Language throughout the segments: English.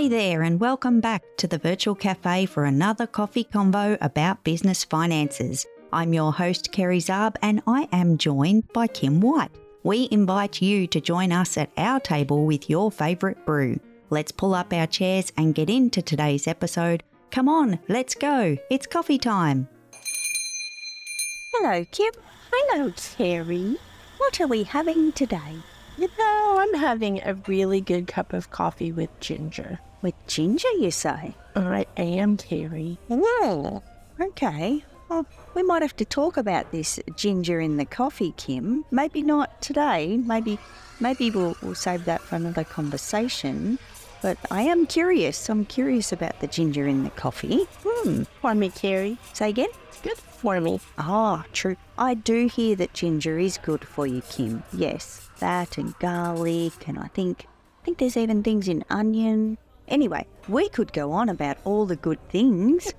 Hey there, and welcome back to the Virtual Cafe for another coffee convo about business finances. I'm your host, Kerry Zarb, and I am joined by Kim White. We invite you to join us at our table with your favourite brew. Let's pull up our chairs and get into today's episode. Come on, let's go. It's coffee time. Hello, Kim. Hello, Kerry. What are we having today? You know, I'm having a really good cup of coffee with ginger. With ginger, you say? I am, Kerry. Oh, okay. Well, we might have to talk about this ginger in the coffee, Kim. Maybe not today. Maybe, maybe we'll, we'll save that for another conversation. But I am curious. I'm curious about the ginger in the coffee. Hmm. For me, Kerry. Say again? It's good for me. Ah, true. I do hear that ginger is good for you, Kim. Yes, that and garlic, and I think I think there's even things in onion. Anyway, we could go on about all the good things,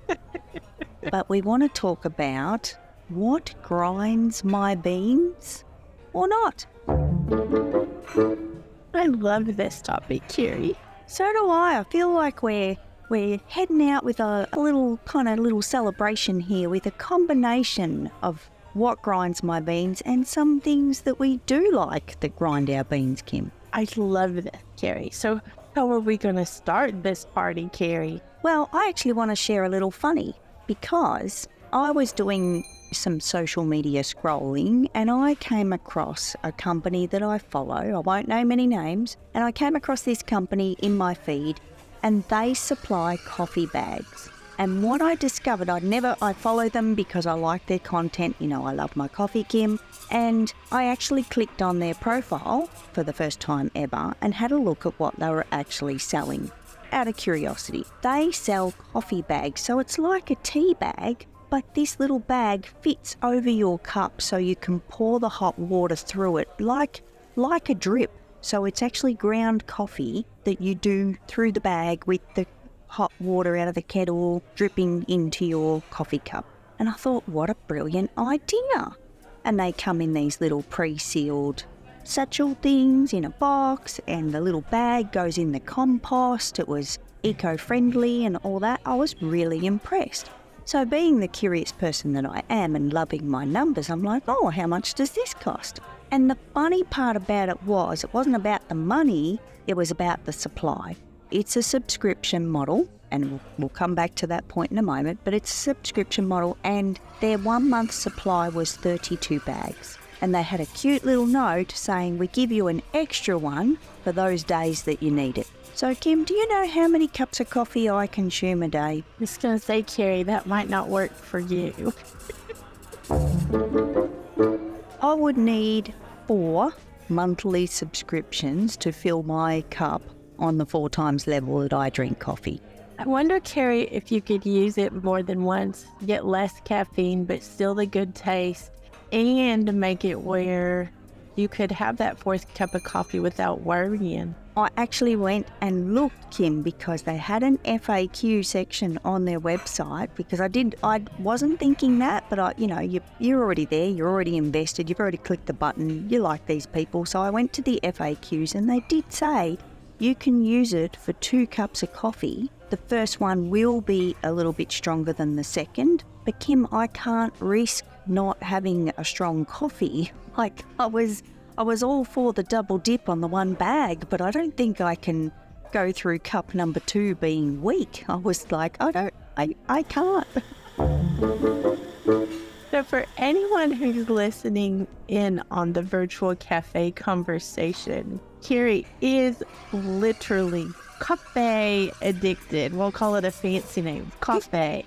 but we want to talk about what grinds my beans or not. I love this topic, Kerry. So do I. I feel like we're we're heading out with a, a little kind of little celebration here with a combination of what grinds my beans and some things that we do like that grind our beans, Kim. I love this, Kerry. So how are we going to start this party, Kerry? Well, I actually want to share a little funny because I was doing some social media scrolling and I came across a company that I follow. I won't name any names. And I came across this company in my feed and they supply coffee bags. And what I discovered, I'd never, I follow them because I like their content. You know, I love my coffee, Kim. And I actually clicked on their profile for the first time ever and had a look at what they were actually selling out of curiosity. They sell coffee bags, so it's like a tea bag, but this little bag fits over your cup so you can pour the hot water through it like like a drip. So it's actually ground coffee that you do through the bag with the hot water out of the kettle dripping into your coffee cup. And I thought, what a brilliant idea. And they come in these little pre sealed satchel things in a box, and the little bag goes in the compost. It was eco friendly and all that. I was really impressed. So, being the curious person that I am and loving my numbers, I'm like, oh, how much does this cost? And the funny part about it was, it wasn't about the money, it was about the supply. It's a subscription model, and we'll, we'll come back to that point in a moment, but it's a subscription model, and their one month supply was 32 bags. And they had a cute little note saying, We give you an extra one for those days that you need it. So, Kim, do you know how many cups of coffee I consume a day? I was going to say, Kerry, that might not work for you. I would need four monthly subscriptions to fill my cup on the four times level that I drink coffee. I wonder, Kerry, if you could use it more than once, get less caffeine, but still the good taste, and make it where you could have that fourth cup of coffee without worrying. I actually went and looked, Kim, because they had an FAQ section on their website. Because I did, I wasn't thinking that, but I, you know, you, you're already there, you're already invested, you've already clicked the button, you like these people. So I went to the FAQs, and they did say you can use it for two cups of coffee. The first one will be a little bit stronger than the second, but Kim, I can't risk not having a strong coffee. Like I was I was all for the double dip on the one bag, but I don't think I can go through cup number 2 being weak. I was like, I don't I I can't. So, for anyone who's listening in on the virtual cafe conversation, Kerry is literally cafe addicted. We'll call it a fancy name, cafe.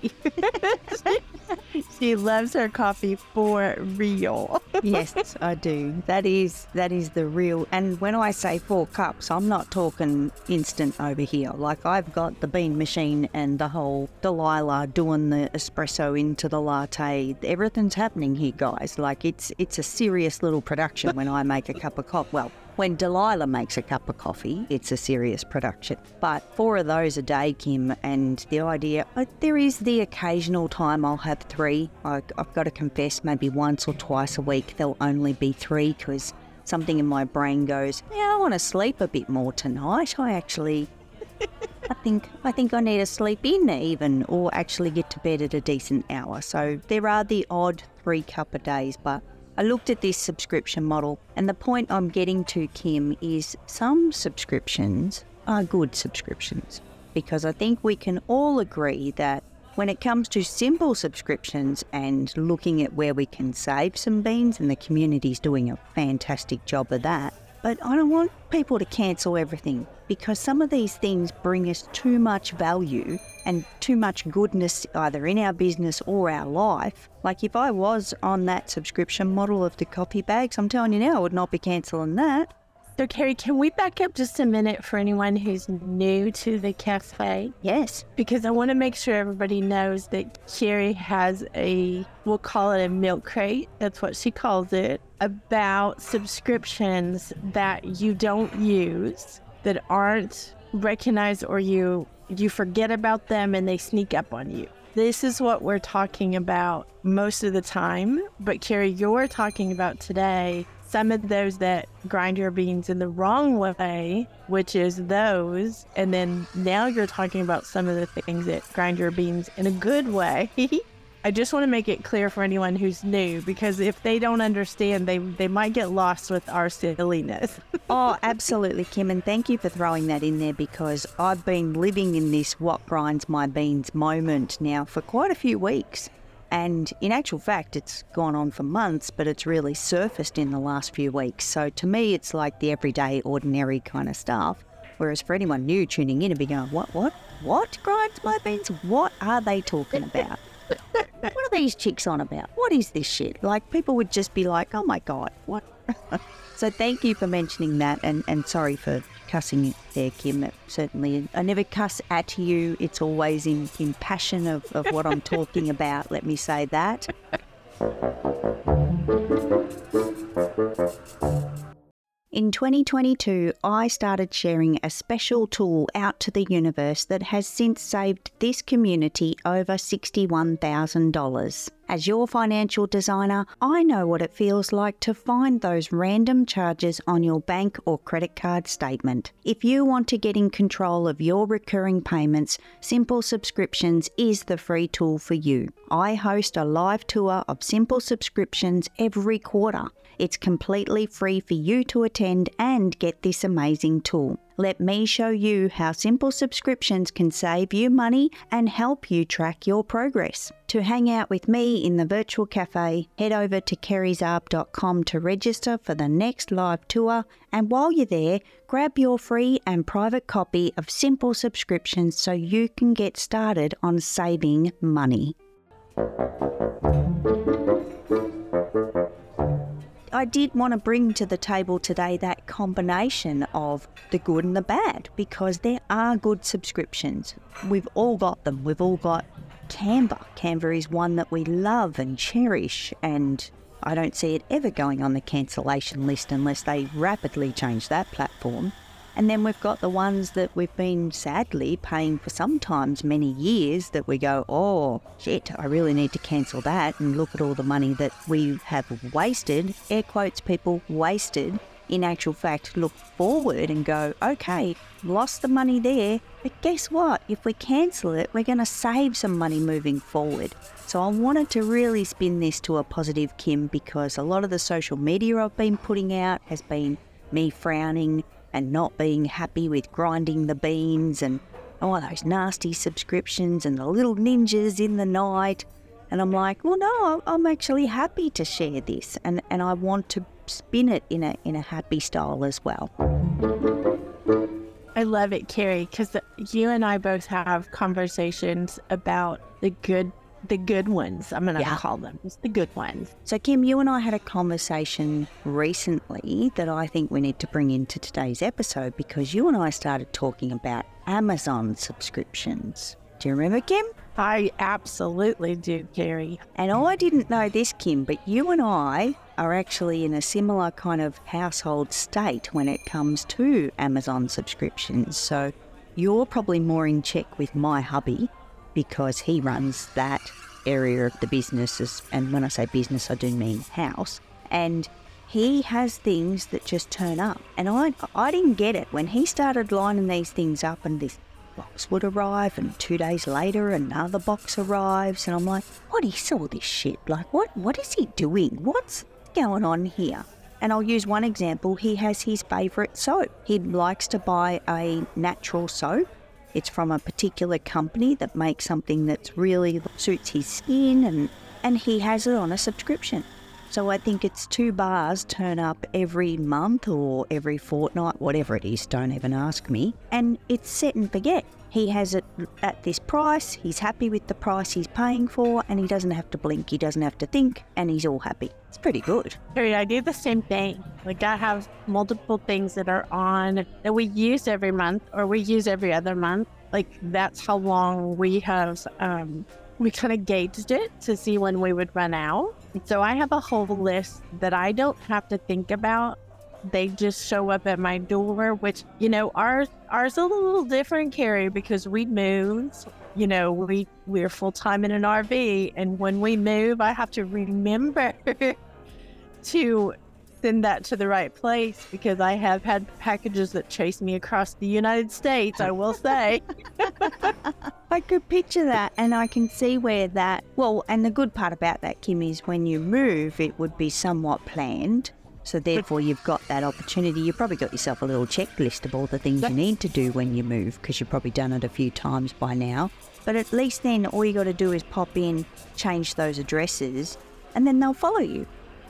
she loves her coffee for real. yes, I do. That is that is the real. And when I say four cups, I'm not talking instant over here. Like I've got the bean machine and the whole Delilah doing the espresso into the latte. Everything's happening here, guys. Like it's it's a serious little production when I make a cup of coffee. Well, when Delilah makes a cup of coffee, it's a serious production. But four of those a day, Kim, and the idea, uh, there is the occasional time I'll have three. I, I've got to confess, maybe once or twice a week, there'll only be three because something in my brain goes, yeah, I want to sleep a bit more tonight. I actually. I think I think I need to sleep in even or actually get to bed at a decent hour. So there are the odd three cup a days, but I looked at this subscription model and the point I'm getting to, Kim, is some subscriptions are good subscriptions because I think we can all agree that when it comes to simple subscriptions and looking at where we can save some beans, and the community's doing a fantastic job of that, but I don't want people to cancel everything because some of these things bring us too much value and too much goodness either in our business or our life. Like if I was on that subscription model of the coffee bags, I'm telling you now, I would not be cancelling that. So, Kerry, can we back up just a minute for anyone who's new to the cafe? Yes. Because I want to make sure everybody knows that Kerry has a, we'll call it a milk crate, that's what she calls it, about subscriptions that you don't use, that aren't recognized or you you forget about them and they sneak up on you. This is what we're talking about most of the time. But Kerry, you're talking about today some of those that grind your beans in the wrong way, which is those. And then now you're talking about some of the things that grind your beans in a good way. I just want to make it clear for anyone who's new because if they don't understand, they they might get lost with our silliness. oh, absolutely, Kim, and thank you for throwing that in there because I've been living in this what grinds my beans moment now for quite a few weeks. And in actual fact, it's gone on for months, but it's really surfaced in the last few weeks. So to me, it's like the everyday, ordinary kind of stuff. Whereas for anyone new tuning in and be going, what, what, what grinds my beans? What are they talking about? what are these chicks on about? What is this shit? Like people would just be like, oh my God, what? so thank you for mentioning that and, and sorry for cussing there, Kim. certainly, I never cuss at you. It's always in, in passion of, of what I'm talking about. Let me say that. In 2022, I started sharing a special tool out to the universe that has since saved this community over $61,000. As your financial designer, I know what it feels like to find those random charges on your bank or credit card statement. If you want to get in control of your recurring payments, Simple Subscriptions is the free tool for you. I host a live tour of Simple Subscriptions every quarter. It's completely free for you to attend and get this amazing tool. Let me show you how simple subscriptions can save you money and help you track your progress. To hang out with me in the virtual cafe, head over to kerryzarb.com to register for the next live tour. And while you're there, grab your free and private copy of Simple Subscriptions so you can get started on saving money. I did want to bring to the table today that combination of the good and the bad because there are good subscriptions. We've all got them. We've all got Canva. Canva is one that we love and cherish, and I don't see it ever going on the cancellation list unless they rapidly change that platform. And then we've got the ones that we've been sadly paying for sometimes many years that we go, oh shit, I really need to cancel that and look at all the money that we have wasted, air quotes people wasted. In actual fact, look forward and go, okay, lost the money there, but guess what? If we cancel it, we're going to save some money moving forward. So I wanted to really spin this to a positive, Kim, because a lot of the social media I've been putting out has been me frowning and not being happy with grinding the beans and all those nasty subscriptions and the little ninjas in the night. And I'm like, well, no, I'm actually happy to share this, and, and I want to spin it in a in a happy style as well. I love it, Kerry, because you and I both have conversations about the good the good ones. I'm going to yeah. call them the good ones. So, Kim, you and I had a conversation recently that I think we need to bring into today's episode because you and I started talking about Amazon subscriptions. Do you remember, Kim? I absolutely do, Kerry. And I didn't know this, Kim, but you and I are actually in a similar kind of household state when it comes to Amazon subscriptions. So you're probably more in check with my hubby because he runs that area of the businesses. And when I say business, I do mean house. And he has things that just turn up. And I, I didn't get it. When he started lining these things up and this box would arrive, and two days later, another box arrives, and I'm like, what is all this shit? Like, what, what is he doing? What's going on here? And I'll use one example. He has his favourite soap. He likes to buy a natural soap. It's from a particular company that makes something that's really suits his skin, and, and he has it on a subscription. So I think it's two bars turn up every month or every fortnight, whatever it is, don't even ask me. And it's set and forget. He has it at this price, he's happy with the price he's paying for, and he doesn't have to blink, he doesn't have to think, and he's all happy. It's pretty good. Harry, I do the same thing. Like I have multiple things that are on that we use every month or we use every other month. Like that's how long we have um we kind of gauged it to see when we would run out. So I have a whole list that I don't have to think about. They just show up at my door, which, you know, ours ours a little different, Kerry, because we moved. You know, we we're full time in an RV and when we move I have to remember to send that to the right place because I have had packages that chase me across the United States, I will say. I could picture that and I can see where that, well, and the good part about that, Kim, is when you move, it would be somewhat planned. So therefore, you've got that opportunity. You've probably got yourself a little checklist of all the things you need to do when you move because you've probably done it a few times by now. But at least then, all you got to do is pop in, change those addresses, and then they'll follow you.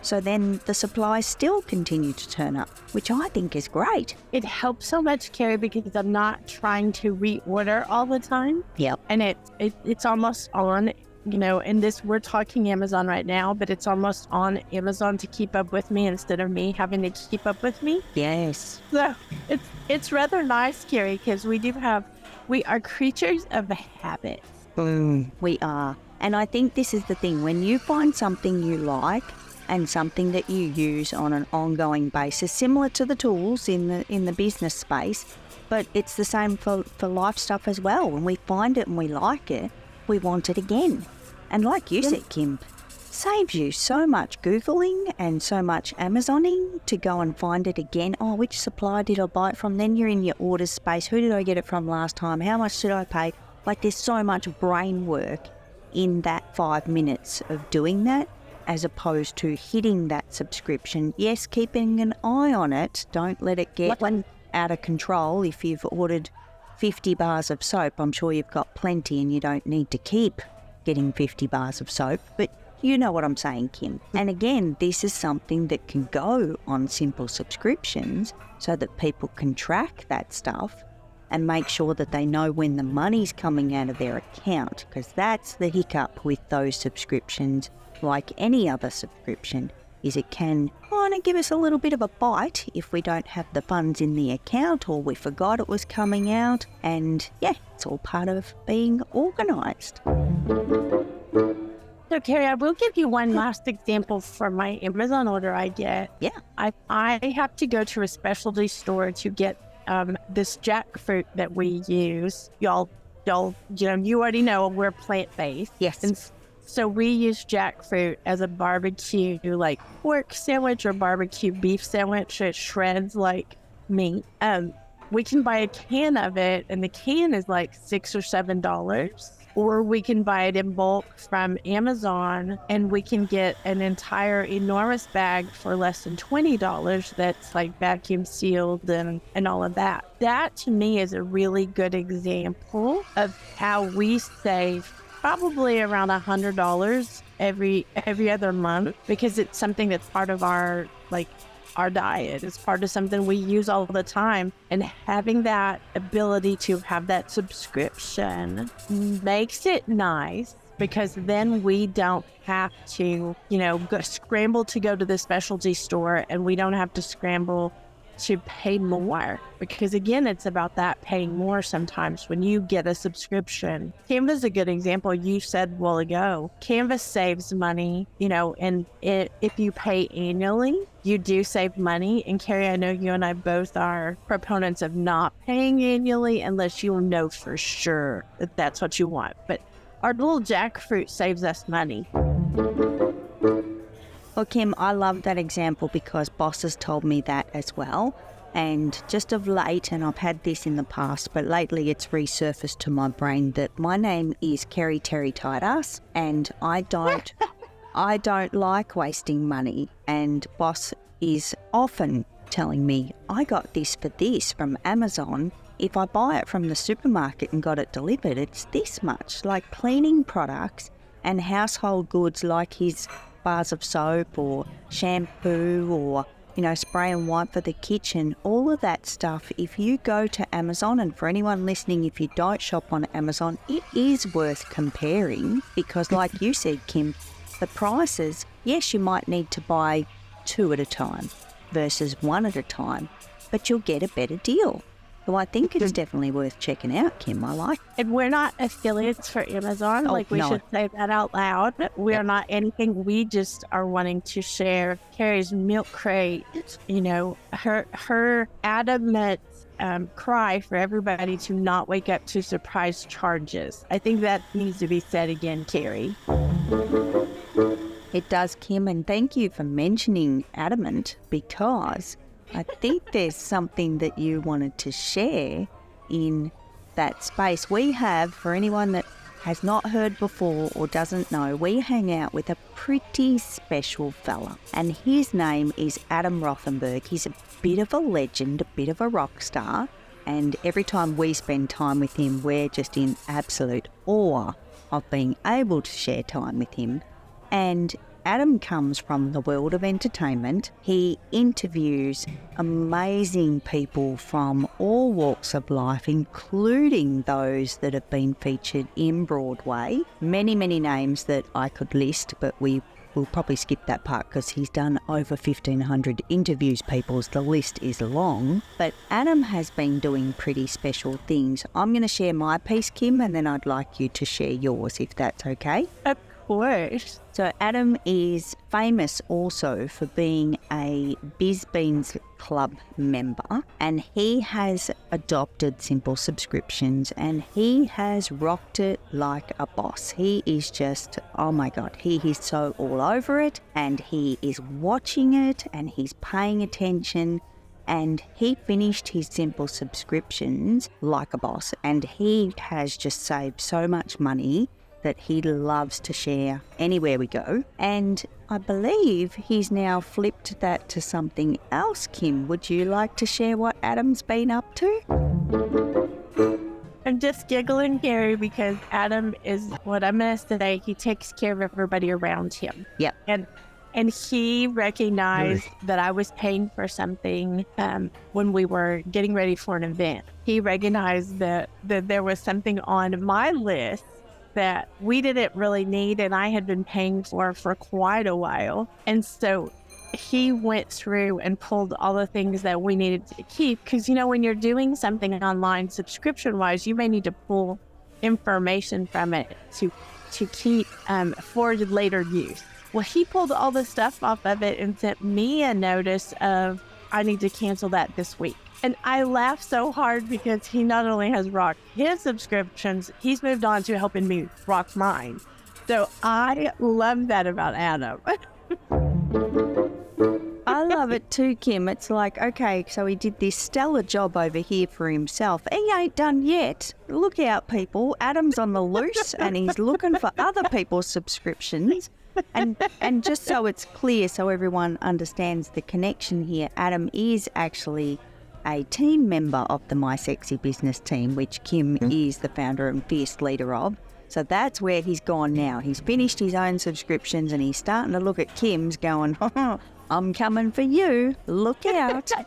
So then the supplies still continue to turn up, which I think is great. It helps so much, Kerry, because I'm not trying to reorder all the time. Yep. And it, it it's almost on, you know, in this we're talking Amazon right now, but it's almost on Amazon to keep up with me instead of me having to keep up with me. Yes. So it's it's rather nice, Kerry, because we do have we are creatures of habit. Boom. We are. And I think this is the thing when you find something you like and something that you use on an ongoing basis, similar to the tools in the in the business space, but it's the same for, for life stuff as well. When we find it and we like it, we want it again. And like you said, Kim, saves you so much Googling and so much Amazoning to go and find it again. Oh, which supplier did I buy it from? Then you're in your orders space. Who did I get it from last time? How much did I pay? Like there's so much brain work in that five minutes of doing that as opposed to hitting that subscription. Yes, keeping an eye on it. Don't let it get out of control. If you've ordered 50 bars of soap, I'm sure you've got plenty and you don't need to keep getting 50 bars of soap. But you know what I'm saying, Kim. And again, this is something that can go on simple subscriptions so that people can track that stuff and make sure that they know when the money's coming out of their account because that's the hiccup with those subscriptions like any other subscription is it can kind of give us a little bit of a bite if we don't have the funds in the account or we forgot it was coming out and yeah it's all part of being organized So, Kerry, I will give you one last example from my Amazon order I get. yeah I, I have to go to a specialty store to get um, this jackfruit that we use. Y'all, y'all, you know, you already know we're plant based. yes And so we use jackfruit as a barbecue, like pork sandwich or barbecue beef sandwich. It shreds like meat. Um, we can buy a can of it, and the can is like six or seven dollars. Or we can buy it in bulk from Amazon, and we can get an entire enormous bag for less than twenty dollars. That's like vacuum sealed and and all of that. That to me is a really good example of how we save probably around a hundred dollars every every other month because it's something that's part of our like our diet. It's part of something we use all the time. And having that ability to have that subscription makes it nice because then we don't have to you know go, scramble to go to the specialty store and we don't have to scramble to pay more because again it's about that paying more sometimes when you get a subscription. Canva's is a good example. You said while ago canvas saves money you know and it, if you pay annually you do save money. And kerry i know you and i both are proponents of not paying annually unless you know for sure that that's what you want. But our little jackfruit saves us money Well, Kim, I love that example because bosses told me that as well. And just of late, and I've had this in the past, but lately it's resurfaced to my brain that my name is Kerry Terry Titus, and I don't, I don't like wasting money. And boss is often telling me, I got this for this from Amazon. If I buy it from the supermarket and got it delivered, it's this much. Like cleaning products and household goods like his bars of soap or shampoo or you know, spray and wipe for the kitchen, all of that stuff. If you go to Amazon, and for anyone listening, if you don't shop on Amazon, it is worth comparing because, like you said, Kim, the prices, yes, you might need to buy two at a time versus one at a time, but you'll get a better deal. So I think it's definitely worth checking out, Kim. I like. And we're not affiliates for Amazon. Oh, like we no. should say that out loud. We are not anything. We just are wanting to share Kerry's milk crate. You know, her her adamant um, cry for everybody to not wake up to surprise charges. I think that needs to be said again, Kerry. It does, Kim, and thank you for mentioning adamant because I think there's something that you wanted to share in that space. We have, for anyone that has not heard before or doesn't know, we hang out with a pretty special fella, and his name is Adam Rothenberg. He's a bit of a legend, a bit of a rock star, and every time we spend time with him, we're just in absolute awe of being able to share time with him. And Adam comes from the world of entertainment. He interviews amazing people from all walks of life, including those that have been featured in Broadway. Many, many names that I could list, but we will probably skip that part because he's done over 1,500 interviews, peoples. The list is long. But Adam has been doing pretty special things. I'm going to share my piece, Kim, and then I'd like you to share yours if that's okay. Of So, Adam is famous also for being a Biz Beans Club member, and he has adopted simple subscriptions and he has rocked it like a boss. He is just, oh my God, he is so all over it, and he is watching it and he's paying attention. And he finished his simple subscriptions like a boss, and he has just saved so much money that he loves to share anywhere we go. And I believe he's now flipped that to something else. Kim, would you like to share what Adam's been up to? I'm just giggling, Kerry, because Adam is what I'm gonna say. He takes care of everybody around him. Yep. And and he recognized that I was paying for something um, when we were getting ready for an event. He recognized that that there was something on my list that we didn't really need, and I had been paying for for quite a while. And so he went through and pulled all the things that we needed to keep. Because you know when you're doing something online subscription wise you may need to pull information from it to to keep um, for later use. Well he pulled all the stuff off of it and sent me a notice of i need to cancel that this week and i laugh so hard because he not only has rocked his subscriptions he's moved on to helping me rock mine so i love that about adam I love it too, Kim. It's like, okay, so he did this stellar job over here for himself. He ain't done yet. Look out, people. Adam's on the loose and he's looking for other people's subscriptions. And and just so it's clear, so everyone understands the connection here, Adam is actually a team member of the My Sexy Business team, which Kim mm-hmm. is the founder and fierce leader of. So that's where he's gone now. He's finished his own subscriptions and he's starting to look at Kim's going, oh, I'm coming for you. Look out.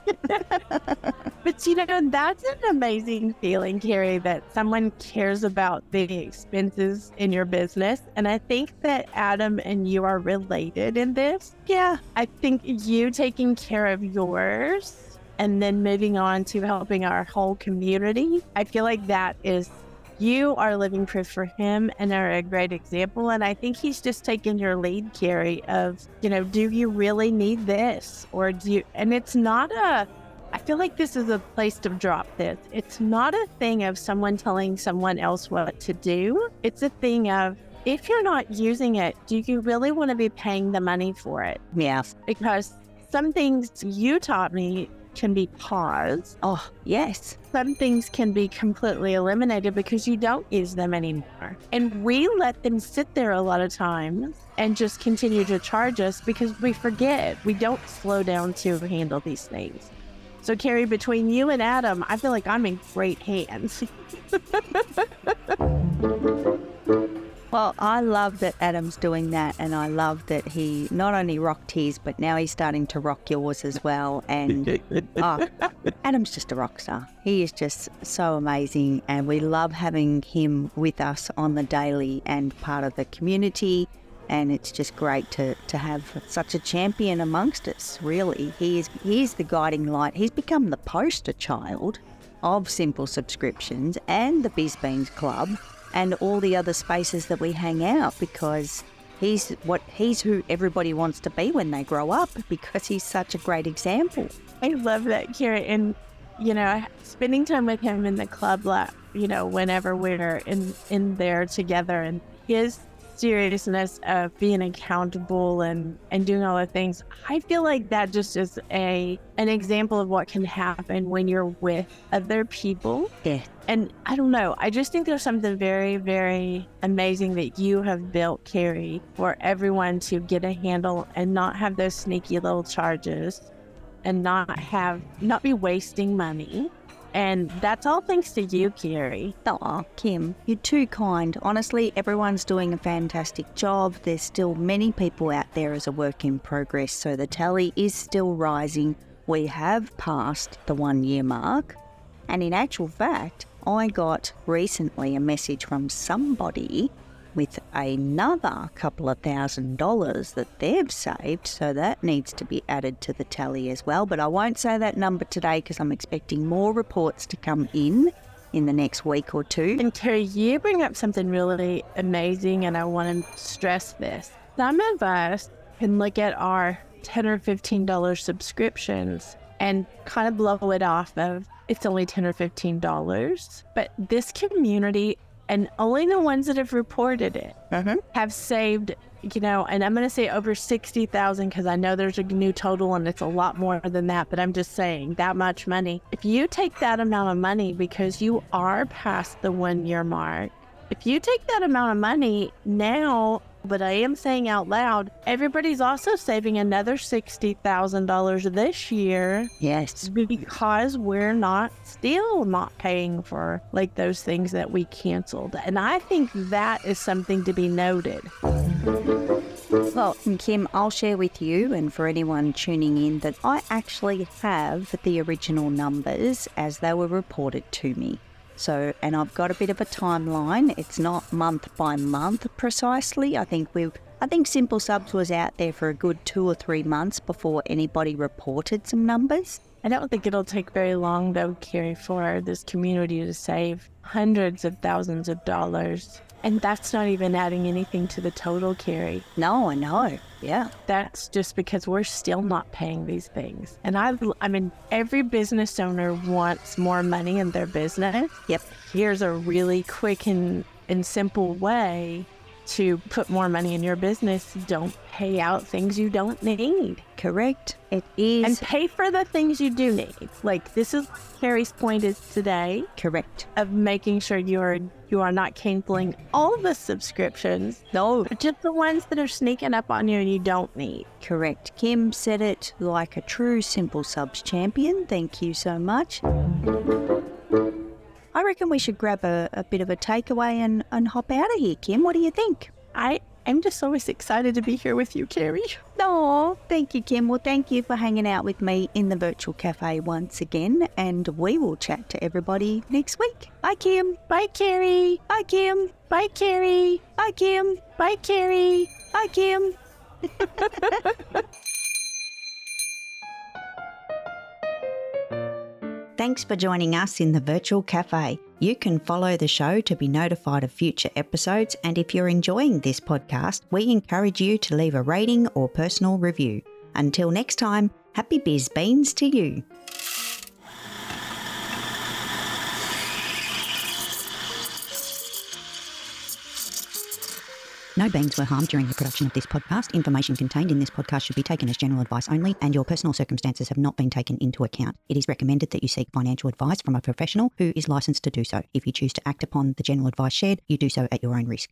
But you know, that's an amazing feeling, Kerry, that someone cares about the expenses in your business. And I think that Adam and you are related in this. yeah. I think you taking care of yours and then moving on to helping our whole community, I feel like that is you are living proof for him and are a great example. And I think he's just taken your lead, Kerry, of, you know, do you really need this? Or do you, and it's not a, I feel like this is a place to drop this. It's not a thing of someone telling someone else what to do. It's a thing of, if you're not using it, do you really want to be paying the money for it? Yes. Because some things you taught me can be paused. Oh, yes. Some things can be completely eliminated because you don't use them anymore. And we let them sit there a lot of times and just continue to charge us because we forget. We don't slow down to handle these things. So, Kerry, between you and Adam, I feel like I'm in great hands. Well, I love that Adam's doing that, and I love that he not only rocked his, but now he's starting to rock yours as well. And oh, Adam's just a rock star. He is just so amazing, and we love having him with us on the daily and part of the community. And it's just great to, to have such a champion amongst us, really. He is he's the guiding light. He's become the poster child of simple subscriptions and the Biz Beans Club and all the other spaces that we hang out because he's what he's who everybody wants to be when they grow up because he's such a great example. I love that, Kerry. And, you know, spending time with him in the club, you know, whenever we're in, in there together and his seriousness of being accountable and and doing all the things i feel like that just is a an example of what can happen when you're with other people Yeah. and i don't know i just think there's something very very amazing that you have built kerry for everyone to get a handle and not have those sneaky little charges and not have not be wasting money and that's all thanks to you, Kerry. Oh, Kim, you're too kind. Honestly, everyone's doing a fantastic job. There's still many people out there as a work in progress, so the tally is still rising. We have passed the one year mark. And in actual fact, I got recently a message from somebody with another couple of thousand dollars that they've saved, so that needs to be added to the tally as well. But I won't say that number today because I'm expecting more reports to come in in the next week or two. And Kerry, you bring up something really amazing, and I want to stress this. Some of us can look at our 10 or fifteen dollars subscriptions and kind of blow it off of it's only 10 or fifteen dollars. But this community and only the ones that have reported it Mhm. have saved you know and i'm going to say over 60000 because i know there's a new total and it's a lot more than that but i'm just saying that much money if you take that amount of money because you are past the one year mark if you take that amount of money now but i am saying out loud everybody's also saving another $60000 this year Yes. because we're not still not paying for like those things that we canceled. And I think that is something to be noted. Well, Kim, I'll share with you and for anyone tuning in that I actually have the original numbers as they were reported to me. So, and I've got a bit of a timeline. It's not month by month precisely. I think we I think Simple Subs was out there for a good 2 or 3 months before anybody reported some numbers. I don't think it'll take very long though, Kerry, for this community to save hundreds of thousands of dollars. And that's not even adding anything to the total, Kerry. No, I know. Yeah. That's just because we're still not paying these things. And I, I mean, every business owner wants more money in their business. Yep. Here's a really quick and, and simple way to put more money in your business. Don't pay out things you don't need Correct. It is and pay for the things you do need. Like this is Kerry's point is today correct. of making sure you're you are not canceling all the subscriptions, No, just the ones that are sneaking up on you and you don't need. Correct. Kim said it like a true Simple Subs champion. Thank you so much. I reckon we should grab a, a bit of a takeaway and, and hop out of here, Kim. What do you think? I am just always excited to be here with you, Kerry. Oh, thank you, Kim. Well, thank you for hanging out with me in the virtual cafe once again, and we will chat to everybody next week. Bye, Kim. Bye, Kerry. Bye, Kim. Bye, Kerry. Bye, Kim. Bye, Kerry. Bye, Kim. Thanks for joining us in the virtual cafe. You can follow the show to be notified of future episodes, and if you're enjoying this podcast, we encourage you to leave a rating or personal review. Until next time, happy biz beans to you. No beings were harmed during the production of this podcast. Information contained in this podcast should be taken as general advice only, and your personal circumstances have not been taken into account. It is recommended that you seek financial advice from a professional who is licensed to do so. If you choose to act upon the general advice shared, you do so at your own risk.